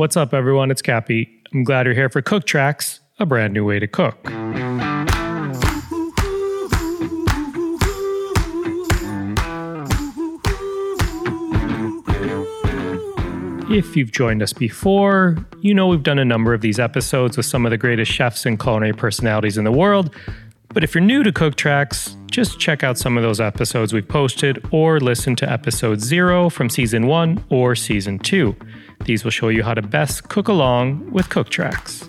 What's up, everyone? It's Cappy. I'm glad you're here for Cook Tracks, a brand new way to cook. If you've joined us before, you know we've done a number of these episodes with some of the greatest chefs and culinary personalities in the world. But if you're new to Cook Tracks, just check out some of those episodes we've posted or listen to episode zero from season one or season two. These will show you how to best cook along with Cook Tracks.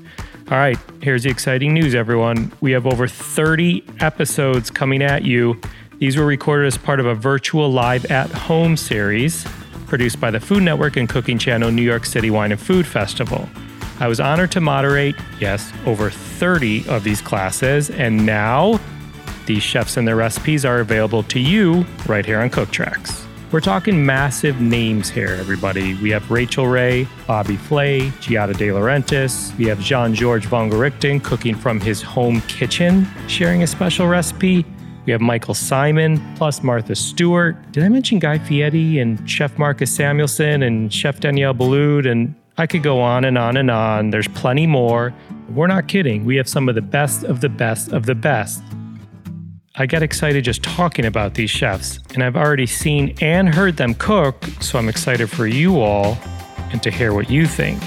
All right, here's the exciting news, everyone. We have over 30 episodes coming at you. These were recorded as part of a virtual live at home series produced by the Food Network and cooking channel New York City Wine and Food Festival. I was honored to moderate, yes, over 30 of these classes, and now these chefs and their recipes are available to you right here on Cook Tracks. We're talking massive names here, everybody. We have Rachael Ray, Bobby Flay, Giada De Laurentiis. We have Jean Georges Vongerichten cooking from his home kitchen, sharing a special recipe. We have Michael Symon, plus Martha Stewart. Did I mention Guy Fieri and Chef Marcus Samuelsson and Chef Daniel Boulud? And I could go on and on and on. There's plenty more. We're not kidding. We have some of the best of the best of the best. I get excited just talking about these chefs, and I've already seen and heard them cook, so I'm excited for you all and to hear what you think.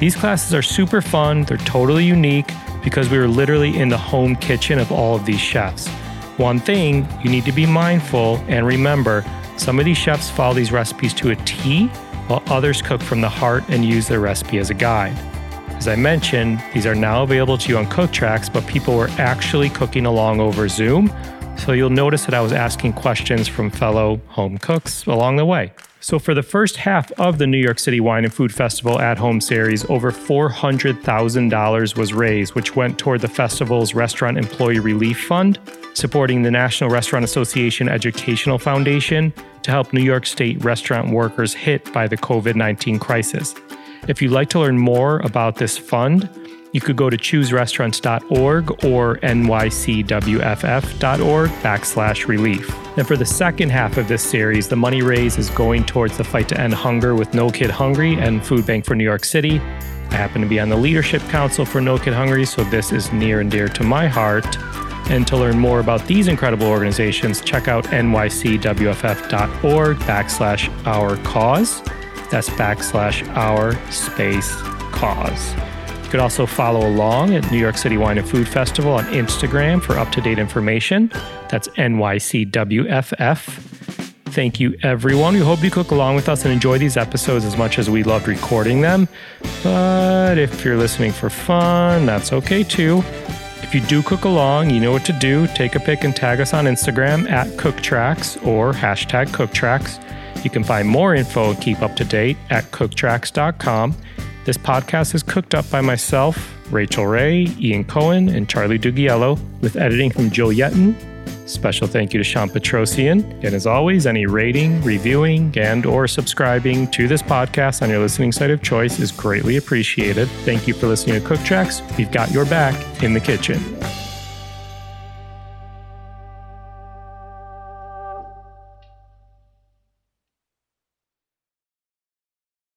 These classes are super fun, they're totally unique because we were literally in the home kitchen of all of these chefs. One thing you need to be mindful and remember some of these chefs follow these recipes to a T, while others cook from the heart and use their recipe as a guide. As I mentioned, these are now available to you on Cook Tracks, but people were actually cooking along over Zoom. So you'll notice that I was asking questions from fellow home cooks along the way. So, for the first half of the New York City Wine and Food Festival at Home series, over $400,000 was raised, which went toward the festival's Restaurant Employee Relief Fund, supporting the National Restaurant Association Educational Foundation to help New York State restaurant workers hit by the COVID 19 crisis. If you'd like to learn more about this fund, you could go to chooserestaurants.org or nycwff.org backslash relief. And for the second half of this series, the money raised is going towards the fight to end hunger with No Kid Hungry and Food Bank for New York City. I happen to be on the leadership council for No Kid Hungry, so this is near and dear to my heart. And to learn more about these incredible organizations, check out nycwff.org backslash our cause. That's backslash our space cause. You could also follow along at New York City Wine and Food Festival on Instagram for up to date information. That's NYCWFF. Thank you, everyone. We hope you cook along with us and enjoy these episodes as much as we loved recording them. But if you're listening for fun, that's okay too. If you do cook along, you know what to do. Take a pic and tag us on Instagram at CookTracks or hashtag CookTracks. You can find more info and keep up to date at cooktracks.com. This podcast is cooked up by myself, Rachael Ray, Ian Cohen, and Charlie Dugiello, with editing from Jill Yetton. Special thank you to Sean Petrosian. And as always, any rating, reviewing, and or subscribing to this podcast on your listening site of choice is greatly appreciated. Thank you for listening to Cook Tracks. We've got your back in the kitchen.